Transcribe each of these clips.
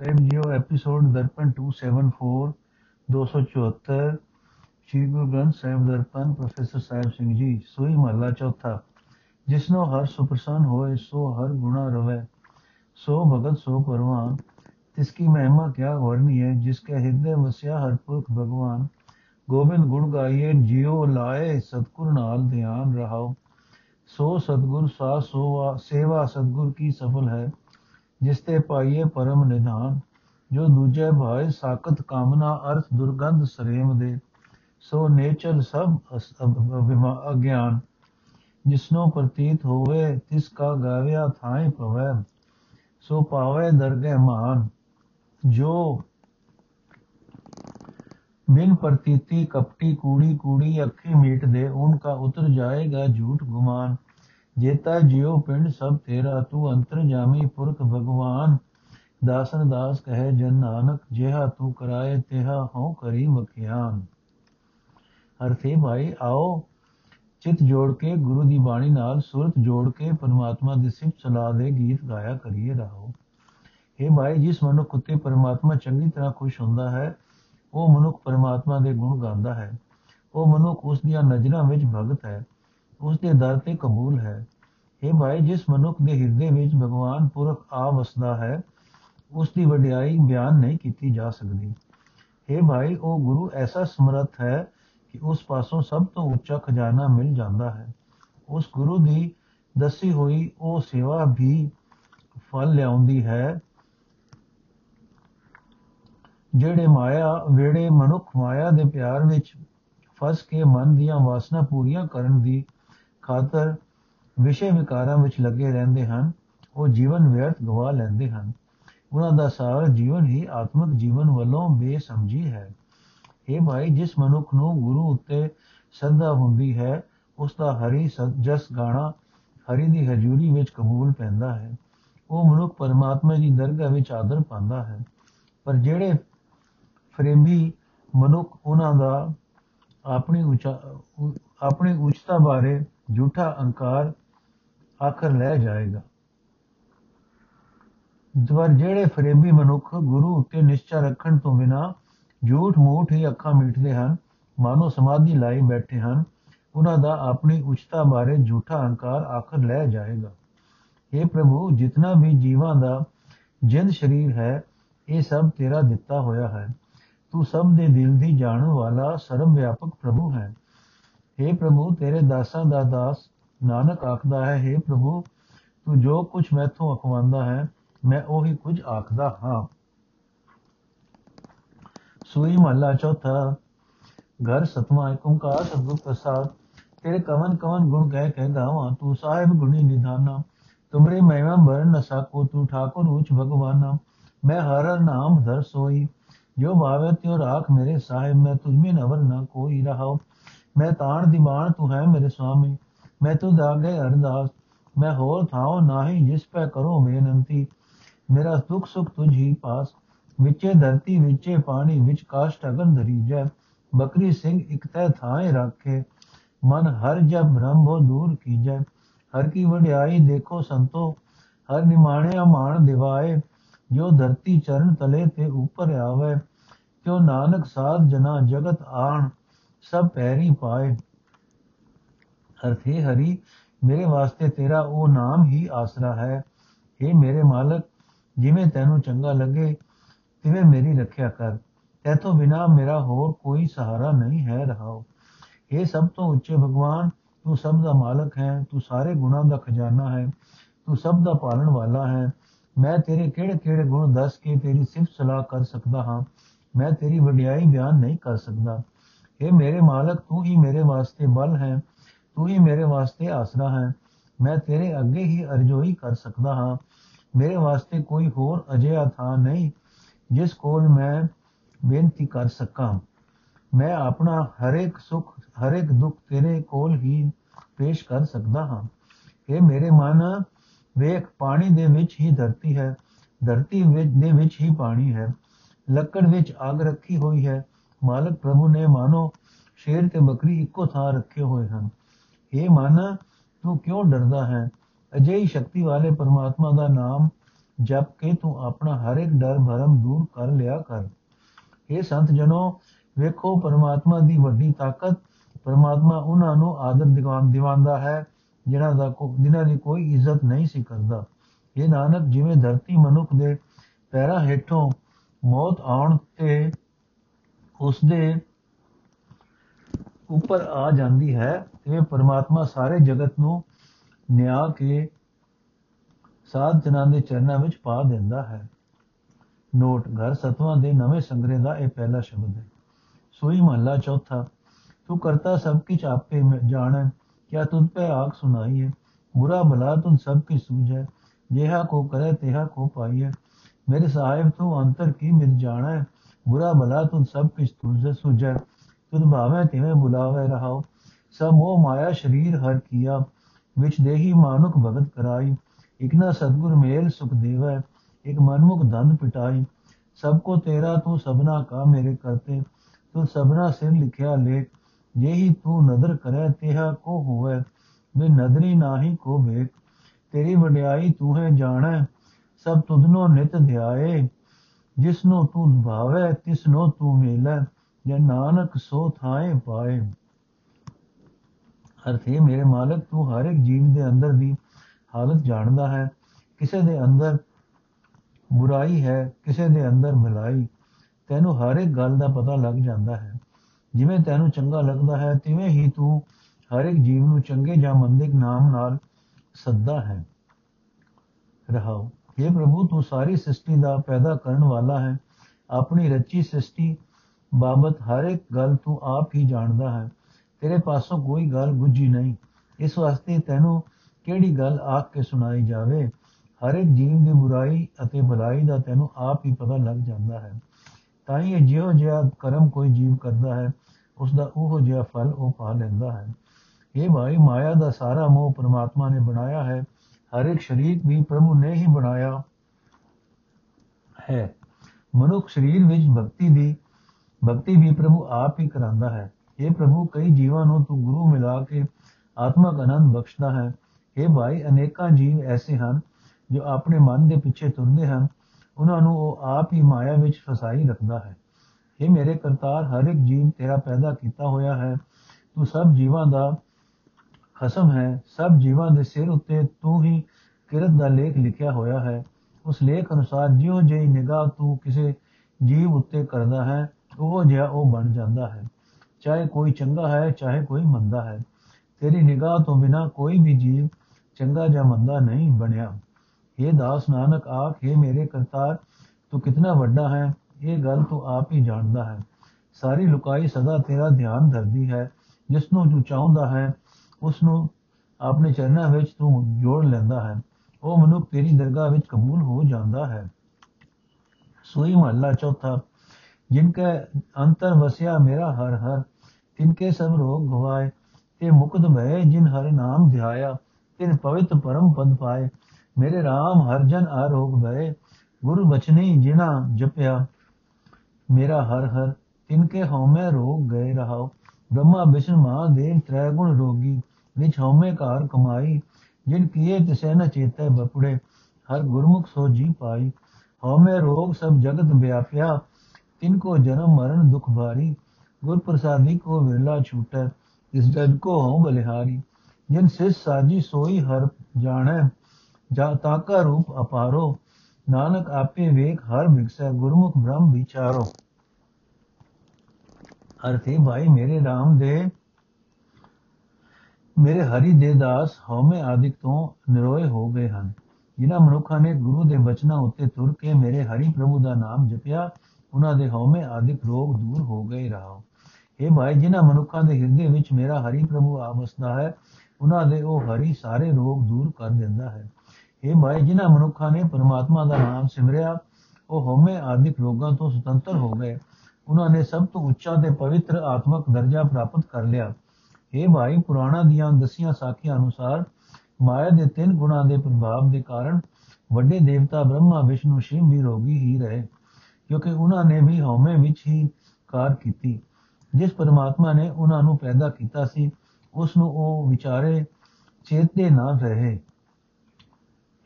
F Geo episode Darpan two seven four دو سو چوہتر شیرگو گرنتھ صاحب درپن پروفیسر صاحب سنگھ جی سوئی محلہ چوتھا جس نو ہر سپرسن ہوئے سو ہر گنا روے سو بھگت سو پروان تس کی مہما کیا ورنی ہے جس کے ہردے وسیا ہر پرکھ بھگوان گوبند گڑ گائیے جیو لائے ستگر نال دھیان رہاؤ سو ستگر سا سو سیوا ستگر کی سفل ہے ਜਿਸ ਤੇ ਪਾਈਏ ਪਰਮ ਨਿਧਾਨ, ਜੋ ਦੂਜੇ ਭਾਏ ਸਾਖਤ ਕਾਮਨਾ ਅਰਥ ਦੁਰਗੰਧ ਸਰੇਮ ਦੇ, ਸੋ ਨੇਚਰ ਸਭ ਅਗਿਆਨ। ਜਿਸਨੋ ਪ੍ਰਤੀਤ ਹੋਵੇ, ਤਿਸ ਕਾ ਗਾਵਿਆ ਥਾਏ ਪਵੈ ਸੋ ਪਾਵੇ ਦਰਗਹਿ ਮਾਨ। ਜੋ ਬਿਨ ਪ੍ਰਤੀਤੀ ਕਪਟੀ ਕੂੜੀ ਕੂੜੀ ਅੱਖੀ ਮੀਟ ਦੇ ਉਨਕਾ ਉਤਰ ਜਾਏਗਾ ਝੂਠ ਗੁਮਾਨ। ਜੇਤਾ ਜਿਉ ਪਿੰਡ ਸਭ ਤੇਰਾ, ਤੂੰ ਅੰਤਰਜਾਮੀ ਪੁਰਖ ਭਗਵਾਨ। ਦਾਸਨ ਦਾਸ ਕਹੇ ਜਨ ਨਾਨਕ, ਜਿਹਾ ਤੂੰ ਕਰਾਏ, ਤਿਹਾ ਹਉ ਕਰੀ ਮਖਿਆਨ। ਅਰਥੇ ਭਾਈ, ਆਓ ਚਿਤ ਜੋੜ ਕੇ ਗੁਰੂ ਦੀ ਬਾਣੀ ਨਾਲ ਸੁਰਤ ਜੋੜ ਕੇ ਪਰਮਾਤਮਾ ਦੀ ਸਿਫਤ ਸਲਾਹ ਦੇ ਗੀਤ ਗਾਇਆ ਕਰੀਏ ਰਹੋ। ਇਹ ਭਾਈ, ਜਿਸ ਮਨੁੱਖ ਉਤੇ ਪਰਮਾਤਮਾ ਚੰਗੀ ਤਰ੍ਹਾਂ ਖੁਸ਼ ਹੁੰਦਾ ਹੈ, ਉਹ ਮਨੁੱਖ ਪਰਮਾਤਮਾ ਦੇ ਗੁਣ ਗਾਉਂਦਾ ਹੈ। ਉਹ ਮਨੁੱਖ ਉਸ ਦੀਆਂ ਨਜ਼ਰਾਂ ਵਿੱਚ ਭਗਤ ਹੈ। ਉਸ ਦੇ ਦਰ ਤੇ ਕਬੂਲ ਹੈ। ਇਹ ਭਾਈ, ਜਿਸ ਮਨੁੱਖ ਦੇ ਹਿਰਦੇ ਵਿੱਚ ਭਗਵਾਨ ਪੁਰਖ ਆ ਵਸਦਾ ਹੈ, ਉਸ ਦੀ ਵਡਿਆਈ ਬਿਆਨ ਨਹੀਂ ਕੀਤੀ ਜਾ ਸਕਦੀ। ਇਹ ਭਾਈ, ਉਹ ਗੁਰੂ ਐਸਾ ਸਮਰੱਥ ਹੈ ਕਿ ਉਸ ਪਾਸੋਂ ਸਭ ਤੋਂ ਉੱਚਾ ਖਜ਼ਾਨਾ ਮਿਲ ਜਾਂਦਾ ਹੈ। ਉਸ ਗੁਰੂ ਦੀ ਦੱਸੀ ਹੋਈ ਉਹ ਸੇਵਾ ਵੀ ਫਲ ਲਿਆਉਂਦੀ ਹੈ, ਜਿਹੜੇ ਮਾਇਆ ਵੇੜੇ ਮਨੁੱਖ ਮਾਇਆ ਦੇ ਪਿਆਰ ਵਿੱਚ ਫਸ ਕੇ ਮਨ ਦੀਆਂ ਵਾਸਨਾ ਪੂਰੀਆਂ ਕਰਨ ਦੀ ਖਾਤਰ ਵਿਸ਼ੇ ਵਿਕਾਰਾਂ ਵਿੱਚ ਲੱਗੇ ਰਹਿੰਦੇ ਹਨ, ਉਹ ਜੀਵਨ ਵਿਅਰਥ ਗਵਾ ਲੈਂਦੇ ਹਨ। ਉਹਨਾਂ ਦਾ ਸਾਰਾ ਜੀਵਨ ਹੀ ਆਤਮਿਕ ਜੀਵਨ ਵੱਲੋਂ ਬੇਸਮਝੀ ਹੈ। ਇਹ ਭਾਈ, ਜਿਸ ਮਨੁੱਖ ਨੂੰ ਗੁਰੂ ਉੱਤੇ ਸ਼ਰਧਾ ਹੁੰਦੀ ਹੈ, ਉਸ ਦਾ ਹਰੀ ਜਸ ਗਾਣਾ ਹਰੀ ਦੀ ਹਜ਼ੂਰੀ ਵਿੱਚ ਕਬੂਲ ਪੈਂਦਾ ਹੈ। ਉਹ ਮਨੁੱਖ ਪਰਮਾਤਮਾ ਦੀ ਦਰਗਾਹ ਵਿੱਚ ਆਦਰ ਪਾਉਂਦਾ ਹੈ। ਪਰ ਜਿਹੜੇ ਫਰੇਮੀ ਮਨੁੱਖ ਉਹਨਾਂ ਦਾ ਆਪਣੀ ਉੱਚਾ ਆਪਣੀ ਉੱਚਤਾ ਬਾਰੇ ਝੂਠਾ ਅਹੰਕਾਰ ਆਖਰ ਲੈ ਜਾਏਗਾ। ਦਵਰ ਜਿਹੜੇ ਫਰੇਮੀ ਮਨੁੱਖ ਗੁਰੂ ਉੱਤੇ ਨਿਸ਼ਚਾ ਰੱਖਣ ਤੋਂ ਬਿਨਾ ਝੂਠ ਮੂਠ ਹੀ ਅੱਖਾਂ ਮੀਟਦੇ ਹਨ, ਮਾਨੋ ਸਮਾਧੀ ਲਾਈ ਬੈਠੇ ਹਨ, ਉਹਨਾਂ ਦਾ ਆਪਣੀ ਉੱਚਤਾ ਬਾਰੇ ਝੂਠਾ ਅਹੰਕਾਰ ਆਖਰ ਲੈ ਜਾਏਗਾ। हे ਪ੍ਰਭੂ, ਜਿਤਨਾ ਵੀ ਜੀਵਾਂ ਦਾ ਜਿੰਦ ਸਰੀਰ ਹੈ, ਇਹ ਸਭ ਤੇਰਾ ਦਿੱਤਾ ਹੋਇਆ ਹੈ। ਤੂੰ ਸਭ ਦੇ ਦਿਲ ਦੀ ਜਾਣਨ ਵਾਲਾ ਸਰਵ ਵਿਆਪਕ ਪ੍ਰਭੂ ਹੈ। हे ਪ੍ਰਭੂ ਤੇਰੇ ਦਾਸਾਂ ਦਾ ਦਾਸ ਨਾਨਕ ਆਖਦਾ ਹੈ हे ਪ੍ਰਭੂ ਤੂੰ ਜੋ ਕੁਝ ਮੈਥੋਂ ਅਖਵਾਉਂਦਾ ਹੈ ਮੈਂ ਉਹੀ ਕੁਝ ਆਖਦਾ ਹਾਂ ਸੂਈ ਮਹਲਾ ਚੌਥਾ ਘਰ ਸਤਵਾ ਏਕ ਓੰਕਾਰ ਸਤਿਗੁਰ ਪ੍ਰਸਾਦ ਤੇਰੇ ਕਵਨ ਕਵਨ ਗੁਣ ਕਹਿ ਕਹਿ ਗਾਵਾਂ ਤੂੰ ਸਾਹਿਬ ਗੁਣੀ ਨਿਧਾਨਾ ਤੁਮਰੇ ਮਹਿਮਾ ਬਰਨ ਨ ਸਕੋ ਤੂੰ ਠਾਕੁਰ ਉਚ ਭਗਵਾਨਾ ਮੈਂ ਹਰ ਨਾਮ ਧਰ ਸੋਈ ਜੋ ਭਾਵੇ ਤਿਉ ਰਾਖ ਮੇਰੇ ਸਾਹਿਬ ਮੈਂ ਤੁਝ ਮੇ ਨਵਰ ਨਾ ਕੋਈ ਰਹਾਉ ਮੈਂ ਤਾਣ ਦੀਵਾਨ ਤੂੰ ਹੈ ਮੇਰੇ ਸੁਆਮੀ ਮੈਂ ਤੁਧ ਆਗੇ ਅਰਦਾਸ। ਮੈਂ ਹੋਰ ਥਾਉ ਨਾਹੀ ਜਿਸ ਪੈ ਕਰੋ ਬੇਨੰਤੀ ਮੇਰਾ ਦੁੱਖ ਸੁਖ ਤੁਝ ਹੀ ਪਾਸ। ਵਿਚੇ ਧਰਤੀ, ਵਿਚੇ ਪਾਣੀ, ਵਿੱਚ ਕਾਸ਼ਟ ਅਗਨ ਧਰੀਜੈ। ਬਕਰੀ ਸਿੰਘ ਇਕ ਤੈ ਥਾਏ ਰੱਖੇ। ਮਨ ਹਰ ਜਬ ਭ੍ਰਮ ਹੋ ਦੂਰ ਕੀਜੈ। ਹਰ ਕੀ ਵਡਿਆਈ ਦੇਖੋ ਸੰਤੋ। ਹਰ ਨਿਮਾਣਿਆ ਮਾਣ ਦਿਵਾਏ। ਜੋ ਧਰਤੀ ਚਰਨ ਤਲੇ ਤੇ ਉੱਪਰ ਆਵੇ ਕਿਉ ਨਾਨਕ ਸਾਧ ਜਨਾ ਜਗਤ ਆਣ। ਸਭ ਪੈਰੀ ਪਾਏ। ਅਰਥੇ ਹਰੀ, ਮੇਰੇ ਵਾਸਤੇ ਤੇਰਾ ਉਹ ਨਾਮ ਹੀ ਆਸਰਾ ਹੈ। ਇਹ ਮੇਰੇ ਮਾਲਕ, ਜਿਵੇਂ ਤੈਨੂੰ ਚੰਗਾ ਲੱਗੇ, ਤਿਵੇਂ ਮੇਰੀ ਰੱਖਿਆ ਕਰ। ਤੇਤੋਂ ਬਿਨਾ ਮੇਰਾ ਹੋਰ ਕੋਈ ਸਹਾਰਾ ਨਹੀਂ ਹੈ ਰਹਾਓ ਇਹ ਸਭ ਤੋਂ ਉੱਚੇ ਭਗਵਾਨ, ਤੂੰ ਸਭ ਦਾ ਮਾਲਕ ਹੈ, ਤੂੰ ਸਾਰੇ ਗੁਣਾਂ ਦਾ ਖਜ਼ਾਨਾ ਹੈ, ਤੂੰ ਸਭ ਦਾ ਪਾਲਣ ਵਾਲਾ ਹੈ। ਮੈਂ ਤੇਰੇ ਕਿਹੜੇ ਕਿਹੜੇ ਗੁਣ ਦੱਸ ਕੇ ਤੇਰੀ ਸਿਫਤ ਸਲਾਹ ਕਰ ਸਕਦਾ ਹਾਂ? ਮੈਂ ਤੇਰੀ ਵਡਿਆਈ ਬਿਆਨ ਨਹੀਂ ਕਰ ਸਕਦਾ। ਇਹ ਮੇਰੇ ਮਾਲਕ ਤੂੰ ਹੀ ਮੇਰੇ ਵਾਸਤੇ ਬਲ ਹੈ, ਤੂੰ ਹੀ ਮੇਰੇ ਵਾਸਤੇ ਆਸਰਾ ਹੈ, ਮੈਂ ਤੇਰੇ ਅੱਗੇ ਹੀ ਅਰਜ਼ੋਈ ਕਰ ਸਕਦਾ ਹਾਂ। ਮੇਰੇ ਵਾਸਤੇ ਕੋਈ ਹੋਰ ਅਜਿਹਾ ਥਾਂ ਨਹੀਂ ਜਿਸ ਕੋਲ ਮੈਂ ਬੇਨਤੀ ਕਰ ਸਕਾਂ। ਮੈਂ ਆਪਣਾ ਹਰੇਕ ਇੱਕ ਸੁਖ ਹਰ ਦੁੱਖ ਤੇਰੇ ਕੋਲ ਹੀ ਪੇਸ਼ ਕਰ ਸਕਦਾ ਹਾਂ। ਇਹ ਮੇਰੇ ਮਨ, ਵੇਖ, ਪਾਣੀ ਦੇ ਵਿੱਚ ਹੀ ਧਰਤੀ ਹੈ, ਧਰਤੀ ਵਿੱਚ, ਦੇ ਵਿੱਚ ਹੀ ਪਾਣੀ ਹੈ, ਲੱਕੜ ਵਿੱਚ ਅੱਗ ਰੱਖੀ ਹੋਈ ਹੈ ਮਾਲਕ ਪ੍ਰਭੂ ਨੇ ਮਾਨੋ ਸ਼ੇਰ ਤੇ ਬੱਕਰੀ ਇੱਕੋ ਥਾਂ ਰੱਖੇ ਹੋਏ ਹਨ। ਇਹ ਮਨ, ਤੂੰ ਕਿਉਂ ਡਰਦਾ ਹੈ? ਅਜਿਹੀ ਸ਼ਕਤੀ ਵਾਲੇ ਪਰਮਾਤਮਾ ਦਾ ਨਾਮ ਜਪ ਕੇ ਤੂੰ ਆਪਣਾ ਹਰ ਇੱਕ ਡਰ ਭਰਮ ਦੂਰ ਕਰ ਲਿਆ ਕਰ। ਇਹ ਸੰਤ ਜਨੋ ਵੇਖੋ ਪਰਮਾਤਮਾ ਦੀ ਵੱਡੀ ਤਾਕਤ। ਪਰਮਾਤਮਾ ਉਹਨਾਂ ਨੂੰ ਆਦਰ ਦਿਵਾਨ ਦਿਵਾਉਂਦਾ ਹੈ, ਜਿਨ੍ਹਾਂ ਦਾ ਜਿਨ੍ਹਾਂ ਦੀ ਕੋਈ ਇੱਜ਼ਤ ਨਹੀਂ ਸੀ ਕਰਦਾ। ਇਹ ਨਾਨਕ, ਜਿਵੇਂ ਧਰਤੀ ਮਨੁੱਖ ਦੇ ਪੈਰਾਂ ਹੇਠੋਂ ਮੌਤ ਆਉਣ ਤੇ ਉਸ ਦੇ ਉੱਪਰ ਆ ਜਾਂਦੀ ਹੈ ਤੇ ਪਰਮਾਤਮਾ ਸਾਰੇ ਜਗਤ ਨੂੰ ਨਿਆ ਕੇ ਸਾਧ ਜਨਾਂ ਦੇ ਚਰਨਾਂ ਵਿੱਚ ਪਾ ਦਿੰਦਾ ਹੈ। ਨੋਟ, ਘਰ ਸਤਵਾਂ ਦੇ ਨਵੇਂ ਸੰਗ੍ਰਹਿ ਦਾ ਇਹ ਪਹਿਲਾ ਸ਼ਬਦ ਹੈ। ਸੋਈ ਮਹਲਾ ਚੌਥਾ, ਤੂੰ ਕਰਤਾ ਸਭ ਕਿਛ ਆਪੇ ਜਾਣੈ, ਕਿਆ ਤੁਧ ਪੈ ਆਖ ਸੁਣਾਈਏ ਬੁਰਾ ਭਲਾ ਤੁਨ ਸਭ ਕੀ ਸੂਝੈ, ਜਿਹਾ ਕੋ ਕਰੇ ਤਿਹਾ ਕੋ ਪਾਈਏ ਮੇਰੇ ਸਾਹਿਬ ਤੂੰ ਅੰਤਰ ਕੀ ਮਿਲ ਜਾਣਾ? ਬੁਰਾ ਭਲਾ ਤੁਨ ਸਭ ਕਿਛ ਤੁਝ ਸੂਝੈ ਤੁਧ ਭਾਵੇਂ ਤਿਵੇਂ ਬੁਲਾਵੇ ਰਹਾਓ ਸਭ ਮੋਹ ਮਾਇਆ ਸ਼ਰੀਰ ਹਰ ਕੀਆ ਵਿਚ ਦੇਹੀ ਮਾਨੁਕ ਭਗਤ ਕਰਾਈ ਇਕ ਨਾ ਸਤਗੁਰ ਮੇਲ ਸੁਖ ਦੇਵੈ ਇਕ ਮਨਮੁਖ ਧਨ ਪਿਟਾਈ ਸਭ ਕੋ ਤੇਰਾ ਤੂੰ ਸਭਨਾ ਕਾ ਮੇਰੇ ਕਰਤੇ ਤੂੰ ਸਭਨਾ ਸਿਰ ਲਿਖਿਆ ਲੇਖ जेही तू नदर करे तेहा को होवे वे नदरी नाही को ਵੇਖ ਤੇਰੀ ਵਡਿਆਈ ਤੂੰ ਹੈ ਜਾਣੈ ਸਭ ਤੁਧਨੋ ਨਿਤ ਧਿਆਏ ਜਿਸ ਨੂੰ ਤੂੰ ਭਾਵੇ ਤਿਸ ਨੂੰ ਤੂੰ ਮਿਲੈ, ਜੇ ਨਾਨਕ ਸੋ ਥਾਏ ਪਾਏ। ਅਰਥੇ, ਮੇਰੇ ਮਾਲਕ, ਤੂੰ ਹਰ ਇੱਕ ਜੀਵ ਦੇ ਅੰਦਰ ਦੀ ਹਾਲਤ ਜਾਣਦਾ ਹੈ। ਕਿਸੇ ਦੇ ਅੰਦਰ ਬੁਰਾਈ ਹੈ, ਕਿਸੇ ਦੇ ਅੰਦਰ ਭਲਾਈ। ਤੈਨੂੰ ਹਰ ਇੱਕ ਗੱਲ ਦਾ ਪਤਾ ਲੱਗ ਜਾਂਦਾ ਹੈ। ਜਿਵੇਂ ਤੈਨੂੰ ਚੰਗਾ ਲੱਗਦਾ ਹੈ, ਤਿਵੇਂ ਹੀ ਤੂੰ ਹਰ ਇੱਕ ਜੀਵ ਨੂੰ ਚੰਗੇ ਜਾਂ ਮੰਦੇ ਨਾਮ ਨਾਲ ਸੱਦਾ ਹੈ। ਰਹਾਓ। ਇਹ ਪ੍ਰਭੂ ਤੂੰ ਸਾਰੀ ਸ੍ਰਿਸ਼ਟੀ ਦਾ ਪੈਦਾ ਕਰਨ ਵਾਲਾ ਹੈ, ਆਪਣੀ ਰਚੀ ਸ੍ਰਿਸ਼ਟੀ ਬਾਬਤ ਹਰ ਇੱਕ ਗੱਲ ਤੂੰ ਆਪ ਹੀ ਜਾਣਦਾ ਹੈ। ਤੇਰੇ ਪਾਸੋਂ ਕੋਈ ਗੱਲ ਗੁੱਜੀ ਨਹੀਂ। ਇਸ ਵਾਸਤੇ ਤੈਨੂੰ ਕਿਹੜੀ ਗੱਲ ਆਖ ਕੇ ਸੁਣਾਈ ਜਾਵੇ? ਹਰ ਇੱਕ ਜੀਵ ਦੀ ਬੁਰਾਈ ਅਤੇ ਭਲਾਈ ਦਾ ਤੈਨੂੰ ਆਪ ਹੀ ਪਤਾ ਲੱਗ ਜਾਂਦਾ ਹੈ। ਤਾਂ ਹੀ ਜਿਉ ਜਿਹਾ ਕਰਮ ਕੋਈ ਜੀਵ ਕਰਦਾ ਹੈ ਉਸ ਦਾ ਉਹ ਜਿਹਾ ਫਲ ਉਹ ਪਾ ਲੈਂਦਾ ਹੈ। ਇਹ ਭਾਈ, ਮਾਇਆ ਦਾ ਸਾਰਾ ਮੋਹ ਪ੍ਰਮਾਤਮਾ ਨੇ ਬਣਾਇਆ ਹੈ। ਹਰ ਇੱਕ ਸ਼ਰੀਰ ਵੀ ਪ੍ਰਭੂ ਨੇ ਹੀ ਬਣਾਇਆ ਹੈ। ਮਨੁੱਖ ਸਰੀਰ ਵਿੱਚ ਭਗਤੀ ਦੀ, ਭਗਤੀ ਵੀ ਪ੍ਰਭੂ ਆਪ ਹੀ ਕਰਾਂਦਾ ਹੈ। ਇਹ ਪ੍ਰਭੂ, ਕਈ ਜੀਵਾਂ ਨੂੰ ਤੂੰ ਗੁਰੂ ਮਿਲਾ ਕੇ ਆਤਮਕ ਆਨੰਦ ਬਖਸ਼ਦਾ ਹੈ। ਇਹ ਭਾਈ, ਅਨੇਕਾਂ ਜੀਵ ਐਸੇ ਹਨ ਜੋ ਆਪਣੇ ਮਨ ਦੇ ਪਿੱਛੇ ਤੁਰਦੇ ਹਨ। ਉਹਨਾਂ ਨੂੰ ਉਹ ਆਪ ਹੀ ਮਾਇਆ ਵਿੱਚ ਫਸਾਈ ਰੱਖਦਾ ਹੈ। ਇਹ ਮੇਰੇ ਕਰਤਾਰ, ਹਰ ਇੱਕ ਜੀਵ ਤੇਰਾ ਪੈਦਾ ਕੀਤਾ ਹੋਇਆ ਹੈ। ਤੂੰ ਸਭ ਜੀਵਾਂ ਦਾ ਖਸਮ ਹੈ, ਸਭ ਜੀਵਾਂ ਦੇ ਸਿਰ ਉੱਤੇ ਤੂੰ ਹੀ ਕਿਰਤ ਦਾ ਲੇਖ ਲਿਖਿਆ ਹੋਇਆ ਹੈ। ਉਸ ਲੇਖ ਅਨੁਸਾਰ ਜਿਉਂ ਜਿਹੀ ਨਿਗਾਹ ਤੂੰ ਕਿਸੇ ਜੀਵ ਉੱਤੇ ਕਰਦਾ ਹੈ, ਉਹ ਜਿਹਾ ਉਹ ਬਣ ਜਾਂਦਾ ਹੈ। ਚਾਹੇ ਕੋਈ ਚੰਗਾ ਹੈ, ਚਾਹੇ ਕੋਈ ਮੰਦਾ ਹੈ। ਤੇਰੀ ਨਿਗਾਹ ਤੋਂ ਬਿਨਾ ਕੋਈ ਵੀ ਜੀਵ ਚੰਗਾ ਜਾਂ ਮੰਦਾ ਨਹੀਂ ਬਣਿਆ। ਇਹ ਦਾਸ ਨਾਨਕ ਆਖ ਇਹ ਮੇਰੇ ਕਰਤਾਰ, ਤੂੰ ਕਿਤਨਾ ਵੱਡਾ ਹੈ, ਇਹ ਗੱਲ ਤੂੰ ਆਪ ਹੀ ਜਾਣਦਾ ਹੈ। ਸਾਰੀ ਲੁਕਾਈ ਸਦਾ ਤੇਰਾ ਧਿਆਨ ਧਰਦੀ ਹੈ ਜਿਸ ਨੂੰ ਤੂੰ ਚਾਹੁੰਦਾ ਹੈ ਉਸ ਨੂੰ ਆਪਣੇ ਚਰਨਾਂ ਵਿੱਚ ਤੂੰ ਜੋੜ ਲੈਂਦਾ ਹੈ। ਉਹ ਮਨੁੱਖ ਤੇਰੀ ਦਰਗਾਹ ਵਿੱਚ ਕਬੂਲ ਹੋ ਜਾਂਦਾ ਹੈ। ਸੋਈ ਮਹੱਲਾ ਚੌਥਾ ਜਿਨਕੇ ਅੰਤਰ ਵਸਿਆ ਮੇਰਾ ਹਰ ਹਰ ਤਿਨਕੇ ਸਭ ਰੋਗ ਗਵਾਏ, ਤੇ ਮੁਕਤ ਭਏ ਜਿਨ ਹਰ ਨਾਮ ਧਿਆਇਆ, ਤਿਨ ਪਵਿੱਤ ਪਰਮ ਪਦ ਪਾਏ। ਮੇਰੇ RAM ਹਰ ਜਨ ਆਰੋਗ ਭਏ ਗੁਰੂ ਬਚਨੀ ਜਿਨਾ ਜਪਿਆ, ਮੇਰਾ ਹਰ ਹਰ ਤਿਨਕੇ ਹਉਮੈ ਰੋਗ ਗਏ ਰਹਾਓ ਬ੍ਰਹਮਾ, ਵਿਸ਼ਨ, ਮਹਾਦੇਵ, ਤ੍ਰੈ ਗੁਣ ਰੋਗੀ ਵਿਚ ਹਉਮੈ ਕਾਰ ਕਮਾਈ ਜਿਨ ਕੀਏ ਤਿਸੈ ਨ ਚੇਤੈ ਬਪੜੇ ਹਰ ਗੁਰਮੁਖ ਸੋ ਜੀ ਪਾਈ ਹਉਮੈ ਰੋਗ ਸਭ ਜਗਤ ਵਿਆਪਿਆ ਤਿਨ ਕੋ ਜਨਮ ਮਰਨ ਦੁਖ ਭਾਰੀ ਗੁਰ ਪ੍ਰਸਾਦੀ ਕੋ ਵਿਰਲਾ ਛੂਟੈ ਇਸ ਜਨ ਕੋ ਹਉ ਬਲਿਹਾਰੀ ਜਿਨ ਸਿਸ ਸਾਜੀ ਸੋਈ ਹਰ ਜਾਣੈ ਜਾ ਤਾਕਾ ਰੂਪ ਅਪਾਰੋ ਨਾਨਕ ਆਪੇ ਵੇਖ ਹਰ ਵਿਗਸੈ ਗੁਰਮੁਖ ਬ੍ਰਹਮ ਵਿਚਾਰੋ ਅਰਥੇ ਭਾਈ ਮੇਰੇ RAM ਦੇ ਮੇਰੇ ਹਰੀ ਦੇ ਦਾਸ ਹਉਮੈ ਆਦਿਕ ਤੋਂ ਨਿਰੋਏ ਹੋ ਗਏ ਹਨ। ਜਿਨ੍ਹਾਂ ਮਨੁੱਖਾਂ ਨੇ ਗੁਰੂ ਦੇ ਬਚਨਾਂ ਉੱਤੇ ਤੁਰ ਕੇ ਮੇਰੇ ਹਰੀ ਪ੍ਰਭੂ ਦਾ ਨਾਮ ਜਪਿਆ, ਉਹਨਾਂ ਦੇ ਹਉਮੈ ਆਦਿਕ ਰੋਗ ਦੂਰ ਹੋ ਗਏ ਰਹਾਓ ਇਹ ਭਾਈ, ਜਿਨ੍ਹਾਂ ਮਨੁੱਖਾਂ ਦੇ ਹਿਰਦੇ ਵਿੱਚ ਮੇਰਾ ਹਰੀ ਪ੍ਰਭੂ ਆਵਸਦਾ ਹੈ, ਉਹਨਾਂ ਦੇ ਉਹ ਹਰੀ ਸਾਰੇ ਰੋਗ ਦੂਰ ਕਰ ਦਿੰਦਾ ਹੈ। ਇਹ ਭਾਈ, ਜਿਨ੍ਹਾਂ ਮਨੁੱਖਾਂ ਨੇ ਪਰਮਾਤਮਾ ਦਾ ਨਾਮ ਸਿਮਰਿਆ, ਉਹ ਹਉਮੈ ਆਦਿਕ ਰੋਗਾਂ ਤੋਂ ਸੁਤੰਤਰ ਹੋ ਗਏ। ਉਹਨਾਂ ਨੇ ਸਭ ਤੋਂ ਉੱਚਾ ਤੇ ਪਵਿੱਤਰ ਆਤਮਕ ਦਰਜਾ ਪ੍ਰਾਪਤ ਕਰ ਲਿਆ। ਇਹ ਭਾਈ, ਪੁਰਾਣਾ ਦੀਆਂ ਦਸੀਆਂ ਸਾਖੀਆਂ ਅਨੁਸਾਰ ਮਾਇਆ ਦੇ ਤਿੰਨ ਗੁਣਾਂ ਦੇ ਪ੍ਰਭਾਵ ਦੇ ਕਾਰਨ ਵੱਡੇ ਦੇਵਤਾ ਬ੍ਰਹਮਾ, ਵਿਸ਼ਨੂੰ, ਸ਼ਿਵ ਵੀ ਰੋਗੀ ਹੀ ਰਹੇ, ਕਿਉਂਕਿ ਉਹਨਾਂ ਨੇ ਵੀ ਹਉਮੈ ਵਿੱਚ ਹੀ ਕਾਰ ਕੀਤੀ। ਜਿਸ ਪਰਮਾਤਮਾ ਨੇ ਉਹਨਾਂ ਨੂੰ ਪੈਦਾ ਕੀਤਾ ਸੀ, ਉਸ ਨੂੰ ਉਹ ਵਿਚਾਰੇ ਚੇਤੇ ਨਾ ਰਹੇ।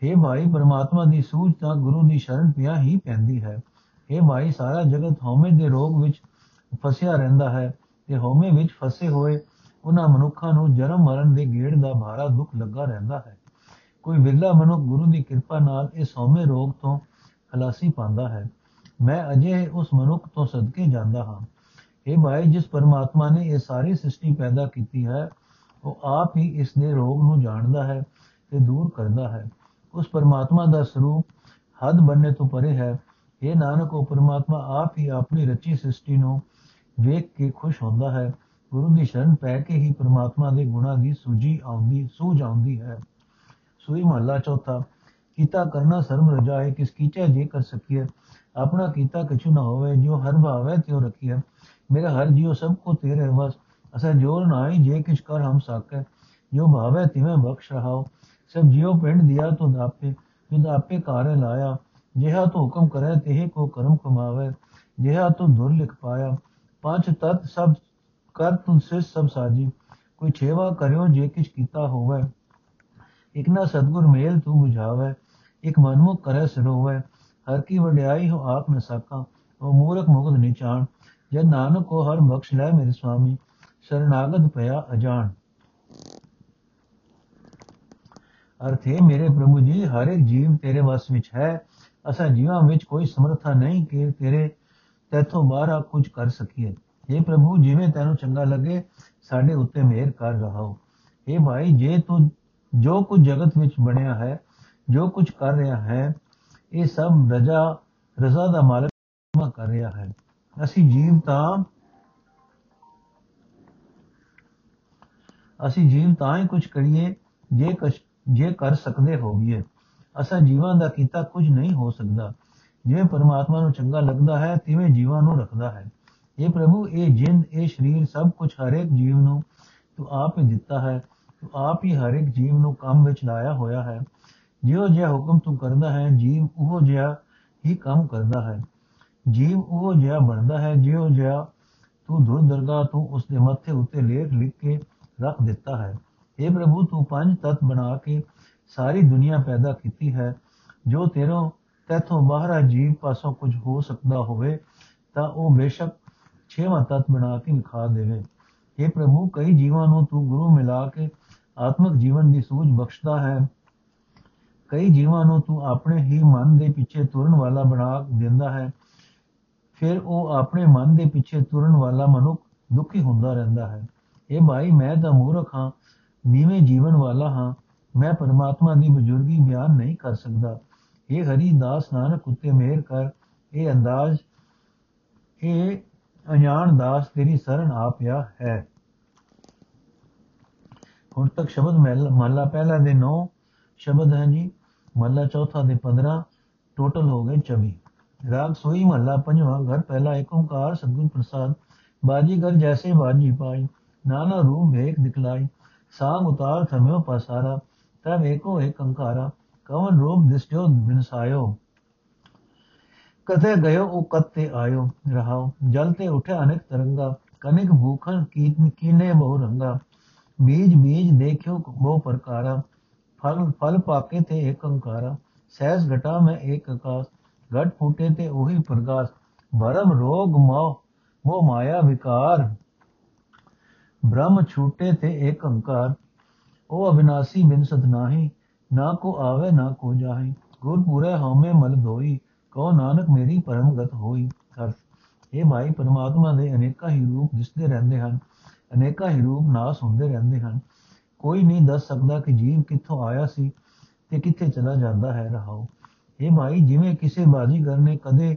हे ਭਾਈ, ਪਰਮਾਤਮਾ ਦੀ ਸੂਝ ਤਾਂ ਗੁਰੂ ਦੀ ਸ਼ਰਨ ਪਿਆ ਹੀ ਪੈਂਦੀ ਹੈ। हे ਭਾਈ, ਸਾਰਾ ਜਗਤ ਹਉਮੈ ਦੇ ਰੋਗ ਵਿੱਚ ਫਸਿਆ ਰਹਿੰਦਾ ਹੈ ਤੇ ਹਉਮੈ ਵਿੱਚ ਫਸੇ ਹੋਏ ਉਹਨਾਂ ਮਨੁੱਖਾਂ ਨੂੰ ਜਨਮ ਮਰਨ ਦੇ ਗੇੜ ਦਾ ਭਾਰਾ ਦੁੱਖ ਲੱਗਾ ਰਹਿੰਦਾ ਹੈ। ਕੋਈ ਵਿਰਲਾ ਮਨੁੱਖ ਗੁਰੂ ਦੀ ਕਿਰਪਾ ਨਾਲ ਇਸ ਹਉਮੈ ਰੋਗ ਤੋਂ ਖਲਾਸੀ ਪਾਉਂਦਾ ਹੈ। ਮੈਂ ਅਜੇ ਉਸ ਮਨੁੱਖ ਤੋਂ ਸਦਕੇ ਜਾਂਦਾ ਹਾਂ। ਇਹ ਭਾਈ, ਜਿਸ ਪਰਮਾਤਮਾ ਨੇ ਇਹ ਸਾਰੀ ਸ੍ਰਿਸ਼ਟੀ ਪੈਦਾ ਕੀਤੀ ਹੈ, ਉਹ ਆਪ ਹੀ ਇਸ ਦੇ ਰੋਗ ਨੂੰ ਜਾਣਦਾ ਹੈ ਤੇ ਦੂਰ ਕਰਦਾ ਹੈ। ਉਸ ਪਰਮਾਤਮਾ ਦਾ ਸਰੂਪ ਹੱਦ ਬੰਨੇ ਤੋਂ ਪਰੇ ਹੈ। ਇਹ ਨਾਨਕ, ਉਹ ਪਰਮਾਤਮਾ ਆਪ ਹੀ ਆਪਣੀ ਰਚੀ ਸ੍ਰਿਸ਼ਟੀ ਨੂੰ ਵੇਖ ਕੇ ਖੁਸ਼ ਹੁੰਦਾ ਹੈ। ਗੁਰੂ ਦੀ ਸ਼ਰਨ ਪੈ ਕੇ ਹੀ ਪ੍ਰਮਾਤਮਾ ਦੇ ਗੁਣਾਂ ਦੀ ਸੂਝੀ ਆਉਂਦੀ, ਸੂਝ ਆਉਂਦੀ ਹੈ। ਸੂਈ ਮਹੱਲਾ ਚੌਥਾ, ਕੀਤਾ ਕਰਨਾ ਸਰਮ ਰਜਾਏ ਕਿਸ ਕੀਚੈ ਜੇ ਕਰ ਸਕੀਏ ਆਪਣਾ ਕੀਤਾ ਕਛੂ ਨਾ ਹੋਵੇ ਜੋ ਹਰ ਭਾਵੇ ਤਿਉ ਰਖੀਏ ਮੇਰਾ ਹਰ ਜੀਉ ਸਭ ਕੋ ਤੇਰੇ ਵਸ, ਅਸਾ ਜੋਰ ਨਾਹੀ ਜੇ ਕਿਛ ਕਰ ਹਮ ਸਾਕੇ। ਜੋ ਭਾਵੇ ਤਿਵੇਂ ਬਖਸ਼ ਰਹਾਓ ਸਭ ਜੀਉ ਪਿੰਡ ਦਿਆ ਤੋ ਦਾਪੇ ਜਦ ਆਪੇ ਕਾਰੇ ਲਾਇਆ। ਜਿਹਾ ਤੋ ਹੁਕਮ ਕਰੇ, ਤਿਹ ਕੋ ਕਰਮ ਕਮਾਵੇ। ਜਿਹਾ ਤੋ ਦੁਰ ਲਿਖ ਪਾਇਆ। ਪੰਜ ਤਤ ਸਭ ਕਰ ਤੂੰ ਸਿਰ ਸਭ ਸਾਜੀ ਕੋਈ ਛੇਵਾ ਕਰਿਓ ਜੇ ਕਿਛ ਕੀਤਾ ਹੋਵੇ। ਇਕ ਨਾ ਸਤਗੁਰ ਮੇਲ ਤੂੰ 부ਝਾਵੇ ਇਕ ਮਨਮੁਖ ਕਰੈ ਸਰੋਵੇ ਹਰ ਕੀ ਵਡਿਆਈ ਹੋ ਆਪ ਨ ਸਾਕਾ। ਉਹ ਮੂਰਖ ਮੁਗਧ ਨਿਚਾਨ ਜਦ ਨਾਨਕ ਕੋ ਹਰ ਬਖਸ਼ ਲੈ ਮੇਰੇ ਸੁਆਮੀ ਸ਼ਰਨਾਗਤ ਭਇਆ ਅਜਾਨ ਅਰਥ ਮੇਰੇ ਪ੍ਰਭੂ ਜੀ, ਹਰ ਇੱਕ ਜੀਵ ਤੇਰੇ ਵਸ ਵਿੱਚ ਹੈ। ਅਸਾਂ ਜੀਵਾਂ ਵਿੱਚ ਕੋਈ ਸਮਰੱਥਾ ਨਹੀਂ ਕਿ ਤੇਰੇ ਤੇਥੋਂ ਬਾਹਰ ਕੁਝ ਕਰ ਸਕੀਏ। ਇਹ ਪ੍ਰਭੂ, ਜਿਵੇਂ ਤੈਨੂੰ ਚੰਗਾ ਲੱਗੇ, ਸਾਡੇ ਉੱਤੇ ਮਿਹਰ ਕਰ ਰਹਾਓ। ਇਹ ਭਾਈ, ਜੇ ਤੂੰ, ਜੋ ਕੁਝ ਜਗਤ ਵਿੱਚ ਬਣਿਆ ਹੈ, ਜੋ ਕੁਝ ਕਰ ਰਿਹਾ ਹੈ, ਇਹ ਸਭ ਰਜਾ, ਰਜ਼ਾ ਦਾ ਮਾਲਕ ਕਰ ਰਿਹਾ ਹੈ। ਅਸੀਂ ਜੀਵ ਤਾਂ, ਅਸੀਂ ਜੀਵ ਤਾਂ ਹੀ ਕੁਝ ਕਰੀਏ, ਜੇ ਕੁਛ ਜੇ ਕਰ ਸਕਦੇ ਹੋਈਏ ਅਸਾਂ ਜੀਵਾਂ ਦਾ ਕੀਤਾ ਕੁਝ ਨਹੀਂ ਹੋ ਸਕਦਾ। ਜਿਵੇਂ ਪਰਮਾਤਮਾ ਨੂੰ ਚੰਗਾ ਲੱਗਦਾ ਹੈ, ਤਿਵੇਂ ਜੀਵਾਂ ਨੂੰ ਰੱਖਦਾ ਹੈ। ਇਹ ਪ੍ਰਭੂ ਇਹ ਜਿੰਦ ਇਹ ਸਰੀਰ ਸਭ ਕੁਝ ਹਰ ਇੱਕ ਜੀਵ ਨੂੰ ਤੂੰ ਆਪ ਹੀ ਦਿੱਤਾ ਹੈ ਤੂੰ ਆਪ ਹੀ ਹਰ ਇੱਕ ਜੀਵ ਨੂੰ ਕੰਮ ਵਿੱਚ ਲਾਇਆ ਹੋਇਆ ਹੈ ਜਿਉ ਜਿਹਾ ਹੁਕਮ ਤੂੰ ਕਰਦਾ ਹੈ ਜੀਵ ਉਹ ਜਿਹਾ ਹੀ ਕੰਮ ਕਰਦਾ ਹੈ ਜੀਵ ਉਹ ਜਿਹਾ ਬਣਦਾ ਹੈ ਜਿਉ ਜਿਹਾ ਤੂੰ ਦੁਰ ਦਰਗਾਹ ਤੂੰ ਉਸ ਦੇ ਮੱਥੇ ਉੱਤੇ ਲੇਖ ਲਿਖ ਕੇ ਰੱਖ ਦਿੱਤਾ ਹੈ اے ਪ੍ਰਭੂ ਤੂੰ ਪੰਜ ਤਤ ਬਣਾ ਕੇ ਸਾਰੀ ਦੁਨੀਆ ਪੈਦਾ ਕੀਤੀ ਹੈ ਜੋ ਤੇਰੋਂ ਤੇਥੋਂ ਬਾਹਰ ਜੀਵ ਪਾਸੋਂ ਕੁਝ ਹੋ ਸਕਦਾ ਹੋਵੇ ਤਾਂ ਉਹ ਬੇਸ਼ੱਕ ਛੇਵਾਂ ਤਤ ਬਣਾ ਕੇ ਵਿਖਾ ਦੇਵੇ। اے ਪ੍ਰਭੂ, ਕਈ ਜੀਵਾਂ ਨੂੰ ਤੂੰ ਗੁਰੂ ਮਿਲਾ ਕੇ ਆਤਮਿਕ ਜੀਵਨ ਦੀ ਸੂਝ ਬਖਸ਼ਦਾ ਹੈ। ਕਈ ਜੀਵਾਂ ਨੂੰ ਤੂੰ ਆਪਣੇ ਹੀ ਮਨ ਦੇ ਪਿੱਛੇ ਤੁਰਨ ਵਾਲਾ ਬਣਾ ਦਿੰਦਾ ਹੈ। ਫਿਰ ਉਹ ਆਪਣੇ ਮਨ ਦੇ ਪਿੱਛੇ ਤੁਰਨ ਵਾਲਾ ਮਨੁੱਖ ਦੁਖੀ ਹੁੰਦਾ ਰਹਿੰਦਾ ਹੈ। ਇਹ ਭਾਈ, ਮੈਂ ਤਾਂ ਮੂਰਖ ਹਾਂ, ਨੀਵੇਂ ਜੀਵਨ ਵਾਲਾ ਹਾਂ। ਮੈਂ ਪਰਮਾਤਮਾ ਦੀ ਬਜ਼ੁਰਗੀ ਬਿਆਨ ਨਹੀਂ ਕਰ ਸਕਦਾ। ਇਹ ਹਰੀ ਦਾਸ ਨਾਨਕ ਉੱਤੇ ਮਿਹਰ ਕਰ, ਇਹ ਅੰਦਾਜ਼, ਇਹ ਅਣਜਾਣ ਦਾਸ ਤੇਰੀ ਸ਼ਰਨ ਆ ਪਿਆ ਹੈ। ਹੁਣ ਤੱਕ ਸ਼ਬਦ ਮਹਲਾ ਪਹਿਲਾ ਦੇ 9 ਸ਼ਬਦ ਹਨ ਜੀ। ਮਹਲਾ ਚੌਥਾ ਦੇ 15 ਟੋਟਲ ਹੋ ਗਏ 24 ਰਾਗ ਸੋਈ ਮਹਲਾ ਪੰਜਵਾਂ, ਘਰ ਪਹਿਲਾ ਏਕ ਓੰਕਾਰ ਸਤਿਗੁਰ ਪ੍ਰਸਾਦ। ਬਾਜੀ ਘਰ ਜੈਸੇ ਬਾਜੀ ਪਾਈ, ਨਾਨਾ ਰੂਪ ਵੇਖ ਦਿਖਲਾਈ। ਸਾਮ ਉਤਾਰ ਥਮਿਓ ਪਸਾਰਾ ਤਬ ਏਕੋ ਏਕ ਅੰਕਾਰਾ। ਕਵਨ ਰੂਪ ਦਿਸਜੋ ਬਿਨਸਾਇਓ। ਕਥੇ ਗਇਓ ਉਹ ਕਤੇ ਆਇਓ ਰਹਾਓ ਜਲ ਤੇ ਉਠਿਆ ਅਨੇਕ ਤਰੰਗਾ ਕਨਿਕ ਭੂਖਨ ਕੀਨ ਕੀਨੇ ਬਹੁ ਰੰਗਾ ਬੀਜ ਬੀਜ ਦੇਖਿਓ ਬਹੁ ਪ੍ਰਕਾਰਾ ਫਲ ਫਲ ਪਾਕੇ ਤੇ ਏਕ ਅੰਕਾਰਾ ਸਹਿਜ ਘਟਾ ਮੈਂ ਏਕ ਆਕਾਸ਼ ਘਟ ਫੂਟੇ ਤੇ ਉਹੀ ਪ੍ਰਗਾਸ ਭਰਮ ਰੋਗ ਮੋਹ ਮੋਹ ਮਾਇਆ ਵਿਕਾਰ ਬ੍ਰਹਮ ਛੂਟੇ ਤੇ ਏਕ ਅੰਕਾਰ ਉਹ ਅਬਿਨਾਸੀ ਬਿਨ ਸਦ ਨਾਹੀ ਨਾ ਕੋ ਆਵੇ ਨਾ ਕੋ ਜਾਹੀ ਗੁਰ ਪੂਰੇ ਹਉਮੈ ਮਲ ਧੋਈ ਕਹੋ, ਨਾਨਕ ਮੇਰੀ ਪਰਮਗਤ ਹੋਈ ਅਰਥ ਇਹ ਭਾਈ, ਪਰਮਾਤਮਾ ਦੇ ਅਨੇਕਾਂ ਹੀ ਰੂਪ ਦਿਸਦੇ ਰਹਿੰਦੇ ਹਨ, ਅਨੇਕਾਂ ਹੀ ਰੂਪ ਨਾਸ ਹੁੰਦੇ ਰਹਿੰਦੇ ਹਨ। ਕੋਈ ਨਹੀਂ ਦੱਸ ਸਕਦਾ ਕਿ ਜੀਵ ਕਿੱਥੋਂ ਆਇਆ ਸੀ ਤੇ ਕਿੱਥੇ ਚਲਾ ਜਾਂਦਾ ਹੈ ਰਹਾਓ ਇਹ ਭਾਈ, ਜਿਵੇਂ ਕਿਸੇ ਬਾਜੀਗਰ ਨੇ ਕਦੇ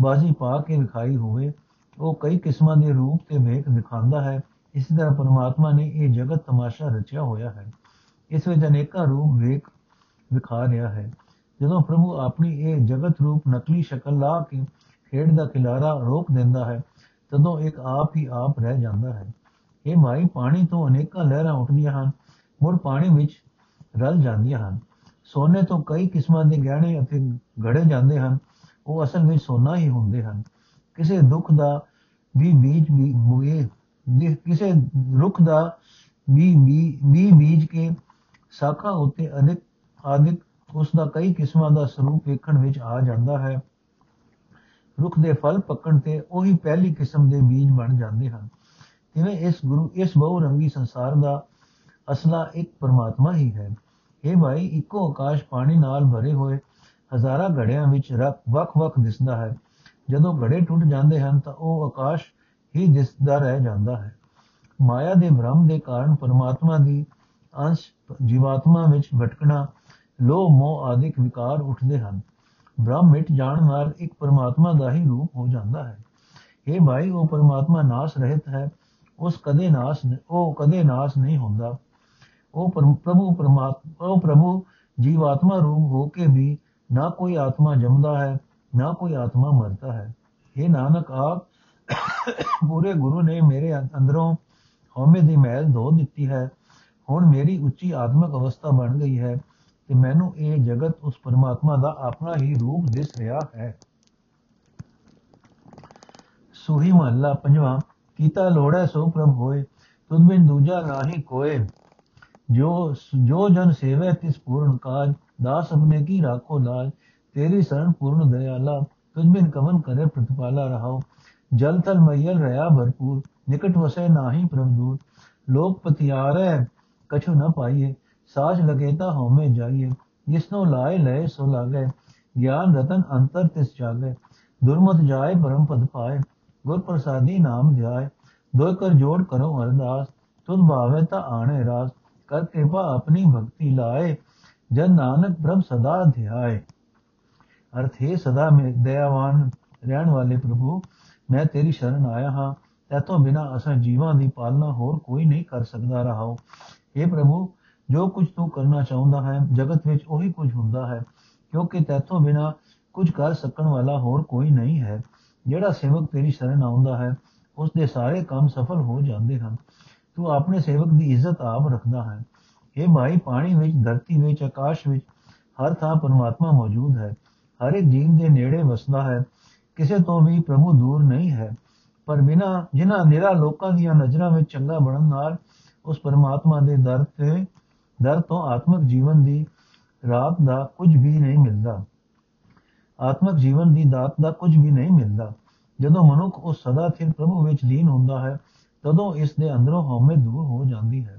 ਬਾਜੀ ਪਾ ਕੇ ਵਿਖਾਈ ਹੋਵੇ, ਉਹ ਕਈ ਕਿਸਮਾਂ ਦੇ ਰੂਪ ਤੇ ਵੇਖ ਦਿਖਾਉਂਦਾ ਹੈ। ਇਸ ਤਰ੍ਹਾਂ ਪਰਮਾਤਮਾ ਨੇ ਇਹ ਜਗਤ ਤਮਾਸ਼ਾ ਰਚਿਆ ਹੋਇਆ ਹੈ। ਇਸ ਵਿੱਚ ਅਨੇਕਾਂ ਰੂਪ ਵੇਖ, ਵਿਖਾ ਰਿਹਾ ਹੈ। ਜਦੋਂ ਪ੍ਰਭੂ ਆਪਣੀ ਇਹ ਜਗਤ ਰੂਪ ਨਕਲੀ ਸ਼ਕਲ ਲਾ ਕੇ ਖੇਡ ਦਾ ਕਿਨਾਰਾ ਰੋਕ ਦਿੰਦਾ ਹੈ, ਤਦੋਂ ਇੱਕ ਆਪ ਹੀ ਆਪ ਰਹਿ ਜਾਂਦਾ ਹੈ। ਇਹ ਮਾਈ, ਪਾਣੀ ਤੋਂ ਅਨੇਕਾਂ ਲਹਿਰਾਂ ਉੱਠਦੀਆਂ ਹਨ ਮੁਰ ਪਾਣੀ ਵਿੱਚ ਰਲ ਜਾਂਦੀਆਂ ਹਨ। ਸੋਨੇ ਤੋਂ ਕਈ ਕਿਸਮਾਂ ਦੇ ਗਹਿਣੇ ਅਤੇ ਘੜੇ ਜਾਂਦੇ ਹਨ, ਉਹ ਅਸਲ ਵਿੱਚ ਸੋਨਾ ਹੀ ਹੁੰਦੇ ਹਨ। ਕਿਸੇ ਦੁੱਖ ਦਾ ਵੀ ਬੀਜ ਵੀ ਮੁਏ ਕਿਸੇ ਰੁੱਖ ਦਾ ਵੀ ਵੀ ਬੀਜ ਕੇ ਸਾਖਾਂ ਉੱਤੇ ਅਨੇਕ ਆਦਿਕ ਉਸ ਦਾ ਕਈ ਕਿਸਮਾਂ ਦਾ ਸਰੂਪ ਵੇਖਣ ਵਿੱਚ ਆ ਜਾਂਦਾ ਹੈ। ਰੁੱਖ ਦੇ ਫਲ ਪੱਕਣ ਤੇ ਉਹੀ ਪਹਿਲੀ ਕਿਸਮ ਦੇ ਬੀਜ ਬਣ ਜਾਂਦੇ ਹਨ। ਜਿਵੇਂ ਇਸ ਗੁਰੂ, ਇਸ ਬਹੁ ਰੰਗੀ ਸੰਸਾਰ ਦਾ ਅਸਲਾ ਇੱਕ ਪਰਮਾਤਮਾ ਹੀ ਹੈ। ਇਹ ਭਾਈ, ਇੱਕੋ ਆਕਾਸ਼ ਪਾਣੀ ਨਾਲ ਭਰੇ ਹੋਏ ਹਜ਼ਾਰਾਂ ਘੜਿਆਂ ਵਿੱਚ ਵੱਖ-ਵੱਖ ਦਿਸਦਾ ਹੈ। ਜਦੋਂ ਘੜੇ ਟੁੱਟ ਜਾਂਦੇ ਹਨ ਤਾਂ ਉਹ ਆਕਾਸ਼ ਹੀ ਦਿਸਦਾ ਰਹਿ ਜਾਂਦਾ ਹੈ। ਮਾਇਆ ਦੇ ਭ੍ਰਮ ਦੇ ਕਾਰਨ ਪਰਮਾਤਮਾ ਦੀ ਅੰਸ਼ ਜੀਵਾਤਮਾ ਵਿੱਚ ਭਟਕਣਾ ਲੋਭ ਮੋਹ ਆਦਿਕ ਵਿਕਾਰ ਉੱਠਦੇ ਹਨ। ਬ੍ਰਹਮ ਮਿਟ ਜਾਣ ਨਾਲ ਇੱਕ ਪਰਮਾਤਮਾ ਦਾ ਹੀ ਰੂਪ ਹੋ ਜਾਂਦਾ ਹੈ। ਇਹ ਭਾਈ, ਉਹ ਪਰਮਾਤਮਾ ਨਾਸ ਰਹਿਤ ਹੈ। ਉਸ ਕਦੇ ਨਾਸ ਉਹ ਕਦੇ ਨਾਸ ਨਹੀਂ ਹੁੰਦਾ। ਉਹ ਪ੍ਰਭੂ ਪਰਮਾਤਮਾ ਉਹ ਪ੍ਰਭੂ ਜੀਵਾਤਮਾ ਰੂਪ ਹੋ ਕੇ ਵੀ ਨਾ ਕੋਈ ਆਤਮਾ ਜੰਮਦਾ ਹੈ, ਨਾ ਕੋਈ ਆਤਮਾ ਮਰਦਾ ਹੈ। ਇਹ ਨਾਨਕ, ਆਪ ਪੂਰੇ ਗੁਰੂ ਨੇ ਮੇਰੇ ਅੰਦਰੋਂ ਹਉਮੈ ਦੀ ਮਹਿਲ ਧੋ ਦਿੱਤੀ ਹੈ। ਹੁਣ ਮੇਰੀ ਉੱਚੀ ਆਤਮਿਕ ਅਵਸਥਾ ਬਣ ਗਈ ਹੈ। ਤੇ ਮੈਨੂੰ ਇਹ ਜਗਤ ਉਸ ਪਰਮਾਤਮਾ ਦਾ ਆਪਣਾ ਹੀ ਰੂਪ ਦਿਸ ਰਿਹਾ ਹੈ। ਸੁਹੀ ਮਹੱਲਾ ਪੰਜਵਾਂ, ਕੀਤਾ ਲੋੜੈ ਸੋ ਪ੍ਰਭ ਹੋਏ, ਤੁਧ ਬਿਨ ਦੂਜਾ ਨਾਹੀ ਕੋਏ। ਜੋ ਜੋ ਜਨ ਸੇਵੇ ਤਿਸ ਪੂਰਨ ਕਾਜ, ਦਾਸ ਆਪਣੇ ਕੀ ਰਾਖੋ ਲਾਜ। ਤੇਰੀ ਸ਼ਰਨ ਪੂਰਨ ਦਇਆਲਾ ਤੁਝ ਬਿਨ ਕਮਨ ਕਰੇ ਪ੍ਰਤਪਾਲਾ ਰਹਾਓ। ਜਲ ਤਲ ਮਈਲ ਰਹਾ ਭਰਪੂਰ, ਨਿਕਟ ਵਸੇ ਨਾਹੀ ਪ੍ਰਭ ਦੂਰ। ਲੋਕ ਪਤਿਆਰੈ, ਕਛੁ ਨ ਪਾਈਏ ਸਾਜ ਲਗੇ ਤਾ ਹਉਮੈ ਜਾਈਏ, ਜਿਸਨੋ ਲਾਏ ਲਏ ਸੋ ਲਾਗੇ, ਗਿਆਨ ਰਤਨ ਅੰਤਰ ਤਿਸ ਜਾਗੇ। ਦੁਰਮਤ ਜਾਏ, ਪਰਮ ਪਦ ਪਾਏ ਗੁਰ ਪ੍ਰਸਾਦੀ ਨਾਮ ਧਿਆਏ। ਦੋ ਕਰ ਜੋੜ ਕਰੋ ਅਰਦਾਸ, ਤੁਧ ਭਾਵੇ ਤਾ ਆਣੇ ਰਾਸ। ਕਰ ਕਿਰਪਾ ਆਪਣੀ ਭਗਤੀ ਲਾਏ, ਜਨ ਨਾਨਕ ਪ੍ਰਭ ਸਦਾ ਧਿਆਏ। ਅਰਥ ਹੈ ਸਦਾ ਮੇ ਦਇਆਵਾਨ ਰਹਿਣ ਵਾਲੇ ਪ੍ਰਭੂ, ਮੈਂ ਤੇਰੀ ਸ਼ਰਨ ਆਇਆ ਹਾਂ। ਤੇਤੋਂ ਬਿਨਾ ਅਸਾਂ ਜੀਵਾਂ ਦੀ ਪਾਲਣਾ ਹੋਰ ਕੋਈ ਨਹੀਂ ਕਰ ਸਕਦਾ ਰਹਾਓ हे ਪ੍ਰਭੂ ਜੋ ਕੁਝ ਤੂੰ ਕਰਨਾ ਚਾਹੁੰਦਾ ਹੈ, ਜਗਤ ਵਿੱਚ ਉਹੀ ਕੁਝ ਹੁੰਦਾ ਹੈ, ਕਿਉਂਕਿ ਤੇਤੋਂ ਬਿਨਾ ਕੁਝ ਕਰ ਸਕਣ ਵਾਲਾ ਹੋਰ ਕੋਈ ਨਹੀਂ ਹੈ। ਜਿਹੜਾ ਸੇਵਕ ਤੇਰੀ ਸ਼ਰਨ ਆਉਂਦਾ ਹੈ ਉਸ ਦੇ ਸਾਰੇ ਕੰਮ ਸਫਲ ਹੋ ਜਾਂਦੇ ਹਨ। ਤੂੰ ਆਪਣੇ ਸੇਵਕ ਦੀ ਇੱਜ਼ਤ ਆਪ ਰੱਖਦਾ ਹੈ। ਇਹ ਭਾਈ, ਪਾਣੀ ਵਿੱਚ, ਧਰਤੀ ਵਿੱਚ, ਆਕਾਸ਼ ਵਿੱਚ ਹਰ ਥਾਂ ਪਰਮਾਤਮਾ ਮੌਜੂਦ ਹੈ। ਹਰ ਇੱਕ ਜੀਵ ਦੇ ਨੇੜੇ ਵਸਦਾ ਹੈ। ਕਿਸੇ ਤੋਂ ਵੀ ਪ੍ਰਭੂ ਦੂਰ ਨਹੀਂ ਹੈ। ਪਰ ਬਿਨਾ, ਜਿਨ੍ਹਾਂ ਨਿਰਾ ਲੋਕਾਂ ਦੀਆਂ ਨਜ਼ਰਾਂ ਵਿੱਚ ਚੰਗਾ ਬਣਨ ਨਾਲ ਉਸ ਪਰਮਾਤਮਾ ਦੇ ਦਰ ਤੇ ਦਰ ਤੋਂ ਆਤਮਿਕ ਜੀਵਨ ਦੀ ਰਾਤ ਦਾ ਕੁਝ ਵੀ ਨਹੀਂ ਮਿਲਦਾ। ਆਤਮਿਕ ਜੀਵਨ ਦੀ ਦਾਤ ਦਾ ਕੁਝ ਵੀ ਨਹੀਂ ਮਿਲਦਾ। ਜਦੋਂ ਮਨੁੱਖ ਉਸ ਸਦਾ ਸਥਿਰ ਪ੍ਰਭੂ ਵਿੱਚ ਲੀਨ ਹੁੰਦਾ ਹੈ, ਤਦੋਂ ਇਸ ਦੇ ਅੰਦਰੋਂ ਹਉਮੈ ਦੂਰ ਹੋ ਜਾਂਦੀ ਹੈ।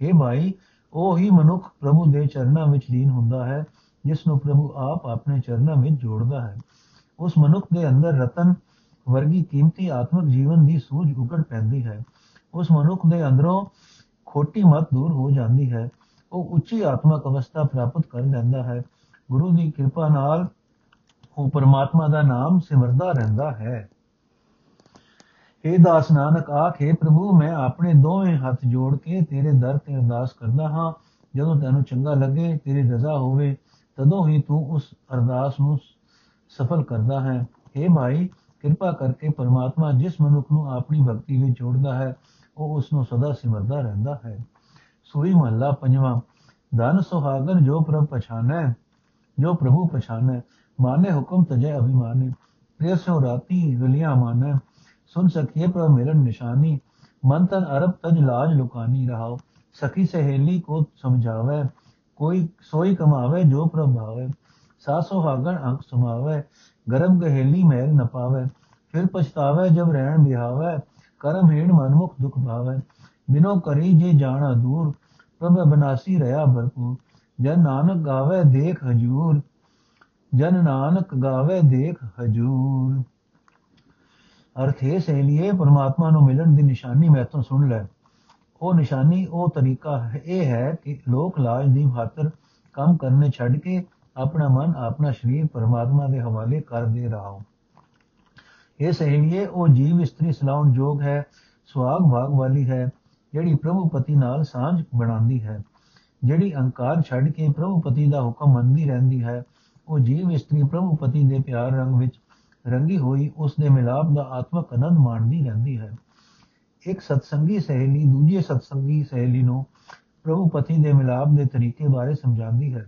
ਇਹ ਭਾਈ, ਉਹ ਹੀ ਮਨੁੱਖ ਪ੍ਰਭੂ ਦੇ ਚਰਨਾਂ ਵਿੱਚ ਲੀਨ ਹੁੰਦਾ ਹੈ, ਜਿਸ ਨੂੰ ਪ੍ਰਭੂ ਆਪ ਆਪਣੇ ਚਰਨਾਂ ਵਿੱਚ ਜੋੜਦਾ ਹੈ। ਉਸ ਮਨੁੱਖ ਦੇ ਅੰਦਰ ਰਤਨ ਵਰਗੀ ਕੀਮਤੀ ਆਤਮਿਕ ਜੀਵਨ ਦੀ ਸੂਝ ਉਗੜ ਪੈਂਦੀ ਹੈ। ਉਸ ਮਨੁੱਖ ਦੇ ਅੰਦਰੋਂ ਖੋਟੀ ਮਤ ਦੂਰ ਹੋ ਜਾਂਦੀ ਹੈ, ਉਹ ਉੱਚੀ ਆਤਮਕ ਅਵਸਥਾ ਪ੍ਰਾਪਤ ਕਰ ਲੈਂਦਾ ਹੈ। ਗੁਰੂ ਦੀ ਕਿਰਪਾ ਨਾਲ ਉਹ ਪਰਮਾਤਮਾ ਦਾ ਨਾਮ ਸਿਮਰਦਾ ਰਹਿੰਦਾ ਹੈ। ਇਹ ਦਾਸ ਨਾਨਕ, ਆਖੇ ਪ੍ਰਭੂ, ਮੈਂ ਆਪਣੇ ਦੋਵੇਂ ਹੱਥ ਜੋੜ ਕੇ ਤੇਰੇ ਦਰ ਤੇ ਅਰਦਾਸ ਕਰਦਾ ਹਾਂ। ਜਦੋਂ ਤੈਨੂੰ ਚੰਗਾ ਲੱਗੇ, ਤੇਰੀ ਰਜ਼ਾ ਹੋਵੇ, ਤਦੋਂ ਹੀ ਤੂੰ ਉਸ ਅਰਦਾਸ ਨੂੰ ਸਫਲ ਕਰਦਾ ਹੈ। اے ਭਾਈ, ਕਿਰਪਾ ਕਰਕੇ ਪਰਮਾਤਮਾ ਜਿਸ ਮਨੁੱਖ ਨੂੰ ਆਪਣੀ ਭਗਤੀ ਵਿੱਚ ਜੋੜਦਾ ਹੈ ਉਹ ਉਸ ਨੂੰ ਸਦਾ ਸਿਮਰਦਾ ਰਹਿੰਦਾ ਹੈ ਸੂਈ ਮਹੱਲਾ ਪੰਜਵਾਂ ਧਨ ਸੁਹਾਗਨ ਜੋ ਪ੍ਰਭ ਪਛਾਨੈ ਜੋ ਪ੍ਰਭੂ ਪਛਾਨੈ ਮਾਨੇ ਹੁਕਮ ਤਜੈ ਅਭਿਮਾਨੇ ਇਹ ਰਾਤੀ ਰਲੀਆਂ ਮਾਨੈ ਸੁਨ ਸਕੀਏ ਪ੍ਰਭ ਮਿਲਨ ਨਿਸ਼ਾਨੀ من تن ارب تج لاج لکانی رہاؤ۔ سخی سہیلی کو سمجھاوے۔ کوئی سوئی کماوے جو پربھاوے ساسو ہاگن انک سماوے۔ گرم گہیلی میل نہ پاوے پھر پچھتاوے جب رہن بہاوے۔ ਕਰਮ ਹੇਣ ਮਨਮੁਖ ਦੁਖ ਭਾਵੈ, ਬਿਨੋ ਕਰੀ ਜੇ ਜਾਣਾ ਦੂਰ, ਪ੍ਰਭ ਬਨਾਸੀ ਰਹਾ ਭਰਪੂਰ। ਜਨ ਨਾਨਕ ਗਾਵੇ ਦੇਖ ਹਜੂਰ, ਜਨ ਨਾਨਕ ਗਾਵੇ ਦੇਖ ਹਜੂਰ। ਅਰਥ ਇਹ ਸਹਿਲੀਏ, ਪਰਮਾਤਮਾ ਨੂੰ ਮਿਲਣ ਦੀ ਨਿਸ਼ਾਨੀ ਮੈਂ ਤੋਂ ਸੁਣ ਲੈ। ਉਹ ਨਿਸ਼ਾਨੀ, ਉਹ ਤਰੀਕਾ ਇਹ ਹੈ ਕਿ ਲੋਕ ਲਾਜ ਦੀ ਖਾਤਰ ਕੰਮ ਕਰਨੇ ਛੱਡ ਕੇ ਆਪਣਾ ਮਨ, ਆਪਣਾ ਸਰੀਰ ਪਰਮਾਤਮਾ ਦੇ ਹਵਾਲੇ ਕਰ ਦੇ ਰਹਾ। ਹੋ ਇਹ ਸਹੇਲੀਏ, ਉਹ ਜੀਵ ਇਸਤਰੀ ਸਲਾਉਣ ਜੋਗ ਹੈ ਸੁਆਗ ਭਾਗ ਵਾਲੀ ਹੈ, ਜਿਹੜੀ ਪ੍ਰਭੂ ਪਤੀ ਨਾਲ ਸਾਂਝ ਬਣਾਉਂਦੀ ਹੈ। ਜਿਹੜੀ ਅਹੰਕਾਰ ਛੱਡ ਕੇ ਪ੍ਰਭੂ ਪਤੀ ਦਾ ਹੁਕਮ ਮੰਨਦੀ ਰਹਿੰਦੀ ਹੈ, ਉਹ ਜੀਵ ਇਸਤਰੀ ਪ੍ਰਭੂ ਪਤੀ ਦੇ ਪਿਆਰ ਰੰਗ ਵਿੱਚ ਰੰਗੀ ਹੋਈ ਉਸ ਦੇ ਮਿਲਾਪ ਦਾ ਆਤਮਕ ਆਨੰਦ ਮਾਣਦੀ ਰਹਿੰਦੀ ਹੈ। ਇੱਕ ਸਤਸੰਗੀ ਸਹੇਲੀ ਦੂਜੀ ਸਤਸੰਗੀ ਸਹੇਲੀ ਨੂੰ ਪ੍ਰਭੂ ਪਤੀ ਦੇ ਮਿਲਾਪ ਦੇ ਤਰੀਕੇ ਬਾਰੇ ਸਮਝਾਉਂਦੀ ਹੈ।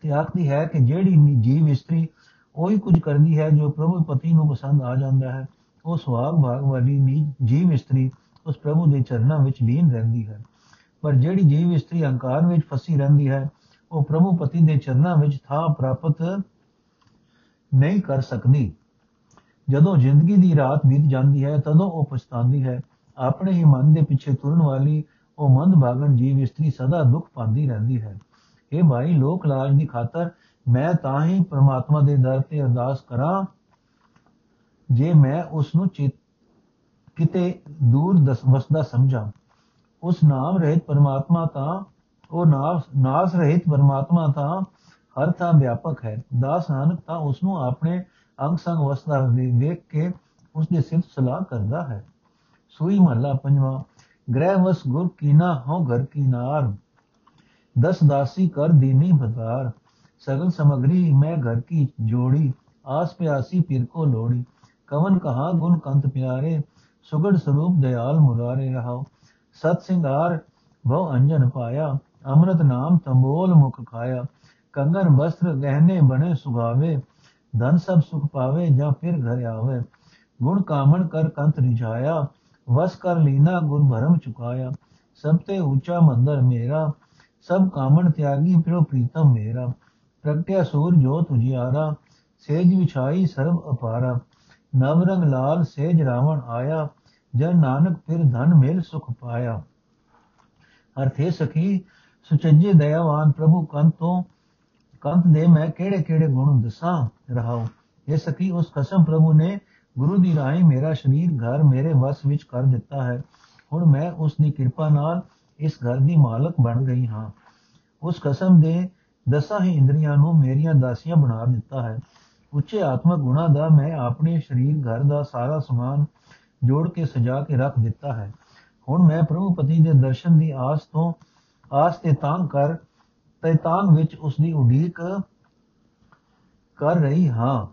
ਤੇ ਆਖਦੀ ਹੈ ਕਿ ਜਿਹੜੀ ਜੀਵ ਇਸਤਰੀ ਉਹੀ ਕੁਝ ਕਰਦੀ ਹੈ ਜੋ ਪ੍ਰਭੂ ਪਤੀ ਨੂੰ ਪਸੰਦ ਆ ਜਾਂਦਾ ਹੈ। ਉਹ ਸੁਆਗ ਭਾਗ ਵਾਲੀ ਜੀਵ ਇਸਤਰੀ ਉਸ ਪ੍ਰਭੂ ਦੇ ਚਰਨਾਂ ਵਿੱਚ ਲੀਨ ਰਹਿੰਦੀ ਹੈ। ਪਰ ਜਿਹੜੀ ਜੀਵ ਇਸਤਰੀ ਅਹੰਕਾਰ ਵਿੱਚ ਫਸੀ ਰਹਿੰਦੀ ਹੈ, ਉਹ ਪ੍ਰਭੂ ਪਤੀ ਦੇ ਚਰਨਾਂ ਵਿੱਚ ਥਾਂ ਪ੍ਰਾਪਤ ਨਹੀਂ ਕਰ ਸਕਦੀ। ਜਦੋਂ ਜ਼ਿੰਦਗੀ ਦੀ ਰਾਤ ਬੀਤ ਜਾਂਦੀ ਹੈ, ਤਦੋਂ ਉਹ ਪਛਤਾਉਂਦੀ ਹੈ। ਆਪਣੇ ਹੀ ਮਨ ਦੇ ਪਿੱਛੇ ਤੁਰਨ ਵਾਲੀ ਉਹ ਮੰਦ ਭਾਗਣ ਜੀਵ ਇਸਤਰੀ ਸਦਾ ਦੁੱਖ ਪਾਉਂਦੀ ਰਹਿੰਦੀ ਹੈ। ਇਹ ਭਾਈ ਲੋਕ ਲਾਜ ਦੀ ਖਾਤਰ ਮੈਂ ਤਾਂ ਹੀ ਪ੍ਰਮਾਤਮਾ ਦੇ ਦਰ ਤੇ ਅਰਦਾਸ ਕਰਾਂ, ਜੇ ਮੈਂ ਉਸ ਨੂੰ ਕਿਤੇ ਦੂਰ ਵਸਦਾ ਸਮਝਾਂ। ਉਸ ਨਾਮ ਰਹਿਤ ਪਰਮਾਤਮਾ ਤਾਂ, ਉਹ ਨਾਸ ਰਹਿਤ ਪਰਮਾਤਮਾ ਤਾਂ, ਹਰ ਥਾਂ ਵਿਆਪਕ ਹੈ। ਦਾਸ ਨਾਨਕ ਤਾਂ ਉਸ ਨੂੰ ਆਪਣੇ ਅੰਗ ਸੰਗ ਵਸਦਾ ਵੇਖ ਕੇ ਉਸ ਦੀ ਸਿਫਤ ਸਲਾਹ ਕਰਦਾ ਹੈ। ਸੂਈ ਮਹਲਾ ਪੰਜਵਾਂ, ਗ੍ਰਹਿ ਵਸ ਗੁਰ ਕੀਨਾ ਹੋ ਘਰ ਕੀਨਾਰ ਦਸ ਦਾਸੀ ਕਰ ਦੀਨੀ ਬਦਾਰ سگن سمگری میں گھر کی جوڑی، آس پیاسی پیر کو لوڑی۔ کون کہاں گن کنت پیارے، سگڑ سروپ دیال مرارے رہو ست سنگار بھو انجن پایا، امرت نام تمبول مکھ کھایا۔ کنگن وستر گہنے بنے سگاوے، دھن سب سکھ پاوے یا پھر گھر آوے۔ گن کامن کر کنت رجھایا، وس کر لینا گن بھرم چکایا۔ سب تے اونچا مندر میرا، سب کامن تیاگی پرو پریتم میرا۔ ਪ੍ਰਗਟਿਆ ਸੂਰ ਜੋ ਉਜਿਆਰਾ ਸੇਜ ਵਿਛਾਈ ਸਰਬ ਅਪਾਰਾ। ਨਵ ਰੰਗ ਲਾਲ ਸੇਜ ਰਾਵਣ ਆਇਆ, ਜਨ ਨਾਨਕ ਫਿਰ ਧਨ ਮੇਲ ਸੁਖ ਪਾਇਆ। ਅਰਥੇ ਸਖੀ, ਸੁਚੱਜੇ ਦਇਆਵਾਨ ਪ੍ਰਭੂ ਕੰਤੋਂ ਕੰਤ ਦੇ ਮੈਂ ਕਿਹੜੇ ਕਿਹੜੇ ਗੁਣ ਦੱਸਾਂ ਰਹਾਉ। ਇਹ ਸਖੀ, ਉਸ ਕਸਮ ਪ੍ਰਭੂ ਨੇ ਗੁਰੂ ਦੀ ਰਾਹੀਂ ਮੇਰਾ ਸਰੀਰ ਘਰ ਮੇਰੇ ਵਸ ਵਿੱਚ ਕਰ ਦਿੱਤਾ ਹੈ। ਹੁਣ ਮੈਂ ਉਸ ਦੀ ਕਿਰਪਾ ਨਾਲ ਇਸ ਘਰ ਦੀ ਮਾਲਕ ਬਣ ਗਈ ਹਾਂ। ਉਸ ਕਸਮ ਦੇ ਦਸਾਂ ਹੀ ਇੰਦਰੀਆਂ ਨੂੰ ਮੇਰੀਆਂ ਦਾਸੀਆਂ ਬਣਾ ਦਿੱਤਾ ਹੈ। ਉੱਚੇ ਆਤਮਕ ਗੁਣਾ ਦਾ ਮੈਂ ਆਪਣੇ ਸਰੀਰ ਘਰ ਦਾ ਸਾਰਾ ਸਮਾਨ ਜੋੜ ਕੇ ਸਜਾ ਕੇ ਰੱਖ ਦਿੱਤਾ ਹੈ। ਹੁਣ ਮੈਂ ਪ੍ਰਭੂ ਪਤੀ ਦੇ ਦਰਸ਼ਨ ਦੀ ਆਸ ਤੋਂ, ਆਸ ਤੇ ਤਾਂ ਕਰ ਤੈਤਾਨ ਵਿੱਚ ਉਸ ਦੀ ਉਡੀਕ ਕਰ ਰਹੀ ਹਾਂ।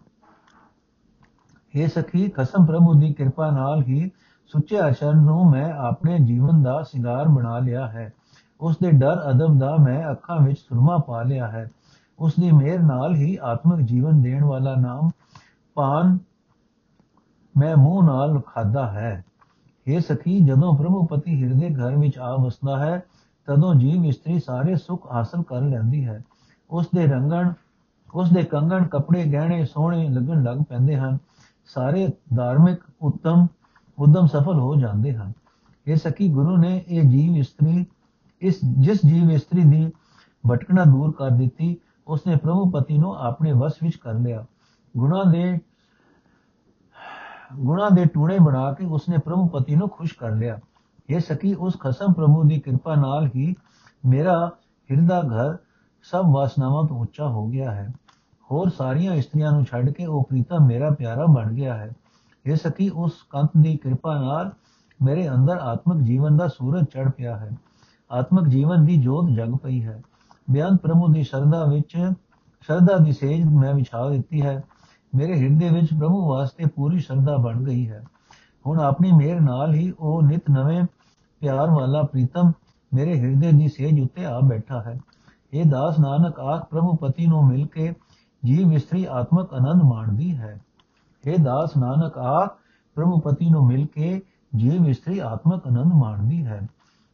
ਇਹ ਸਖੀ ਕਸਮ ਪ੍ਰਭੂ ਦੀ ਕਿਰਪਾ ਨਾਲ ਹੀ ਸੁੱਚੇ ਆਚਰਨ ਨੂੰ ਮੈਂ ਆਪਣੇ ਜੀਵਨ ਦਾ ਸਿੰਗਾਰ ਬਣਾ ਲਿਆ ਹੈ। ਉਸ ਦੇ ਡਰ ਅਦਬ ਦਾ ਮੈਂ ਅੱਖਾਂ ਵਿੱਚ ਸੁਰਮਾ ਪਾ ਲਿਆ ਹੈ। ਉਸ ਦੀ ਮਿਹਰ ਨਾਲ ਹੀ ਆਤਮਿਕ ਜੀਵਨ ਦੇਣ ਵਾਲਾ ਨਾਮ ਪਾਨ ਮੈਂ ਮੂੰਹ ਨਾਲ ਖਾਦਾ ਹੈ। ਇਹ ਸਖੀ, ਜਦੋਂ ਪ੍ਰਭੂ ਪਤੀ ਹਿਰਦੇ ਘਰ ਵਿੱਚ ਆ ਵਸਦਾ ਹੈ, ਤਦੋਂ ਜੀਵ ਇਸਤਰੀ ਸਾਰੇ ਸੁੱਖ ਹਾਸਲ ਕਰ ਲੈਂਦੀ ਹੈ। ਉਸ ਦੇ ਰੰਗਣ ਉਸ ਦੇ ਕੰਗਣ ਕੱਪੜੇ ਗਹਿਣੇ ਸੋਹਣੇ ਲੱਗਣ ਲੱਗ ਪੈਂਦੇ ਹਨ। ਸਾਰੇ ਧਾਰਮਿਕ ਉੱਤਮ, ਉਦਮ ਸਫਲ ਹੋ ਜਾਂਦੇ ਹਨ। ਇਹ ਸਕੀ ਗੁਰੂ ਨੇ ਇਹ ਜੀਵ ਇਸਤਰੀ ਇਸ, ਜਿਸ ਜੀਵ ਇਸਤਰੀ ਦੀ ਭਟਕਣਾ ਦੂਰ ਕਰ ਦਿੱਤੀ, ਉਸਨੇ ਪ੍ਰਭੂ ਪਤੀ ਨੂੰ ਆਪਣੇ ਵਸ ਵਿੱਚ ਕਰ ਲਿਆ। ਗੁਣਾ ਦੇ ਗੁਣਾ ਦੇ ਟੂਣੇ ਬਣਾ ਕੇ ਉਸਨੇ ਪ੍ਰਭੂ ਪਤੀ ਨੂੰ ਖੁਸ਼ ਕਰ ਲਿਆ। ਇਹ ਸਕੀ ਉਸ ਖਸਮ ਪ੍ਰਭੂ ਦੀ ਕਿਰਪਾ ਨਾਲ ਹੀ ਮੇਰਾ ਹਿਰਦਾ ਘਰ ਸਭ ਵਾਸਨਾਵਾਂ ਤੋਂ ਉੱਚਾ ਹੋ ਗਿਆ ਹੈ। ਹੋਰ ਸਾਰੀਆਂ ਇਸਤਰੀਆਂ ਨੂੰ ਛੱਡ ਕੇ ਉਹ ਪ੍ਰੀਤਾ ਮੇਰਾ ਪਿਆਰਾ ਬਣ ਗਿਆ ਹੈ। ਇਹ ਸਕੀ ਉਸ ਕੰਤ ਦੀ ਕਿਰਪਾ ਨਾਲ ਮੇਰੇ ਅੰਦਰ ਆਤਮਿਕ ਜੀਵਨ ਦਾ ਸੂਰਜ ਚੜ ਪਿਆ ਹੈ। ਆਤਮਿਕ ਜੀਵਨ ਦੀ ਜੋਤ ਜਗ ਪਈ ਹੈ। ਬਿਆਨ ਪ੍ਰਭੂ ਦੀ ਸ਼ਰਧਾ ਵਿੱਚ, ਸ਼ਰਧਾ ਦੀ ਸੇਜ ਮੈਂ ਵਿਛਾ ਦਿੱਤੀ ਹੈ। ਮੇਰੇ ਹਿਰਦੇ ਵਿੱਚ ਪ੍ਰਭੂ ਵਾਸਤੇ ਪੂਰੀ ਸ਼ਰਧਾ ਬਣ ਗਈ ਹੈ। ਹੁਣ ਆਪਣੀ ਮਿਹਰ ਨਾਲ ਹੀ ਉਹ ਨਿਤ ਨਵੇਂ ਪਿਆਰ ਵਾਲਾ ਪ੍ਰੀਤਮ ਮੇਰੇ ਹਿਰਦੇ ਦੀ ਸੇਜ ਉੱਤੇ ਆ ਬੈਠਾ ਹੈ। ਇਹ ਦਾਸ ਨਾਨਕ, ਆਖ ਪ੍ਰਭੂ ਪਤੀ ਨੂੰ ਮਿਲ ਕੇ ਜੀਵ ਇਸਤਰੀ ਆਤਮਕ ਆਨੰਦ ਮਾਣਦੀ ਹੈ। ਇਹ ਦਾਸ ਨਾਨਕ, ਆਖ ਪ੍ਰਭੂ ਪਤੀ ਨੂੰ ਮਿਲ ਕੇ ਜੀਵ ਇਸਤਰੀ ਆਤਮਕ ਆਨੰਦ ਮਾਣਦੀ ਹੈ।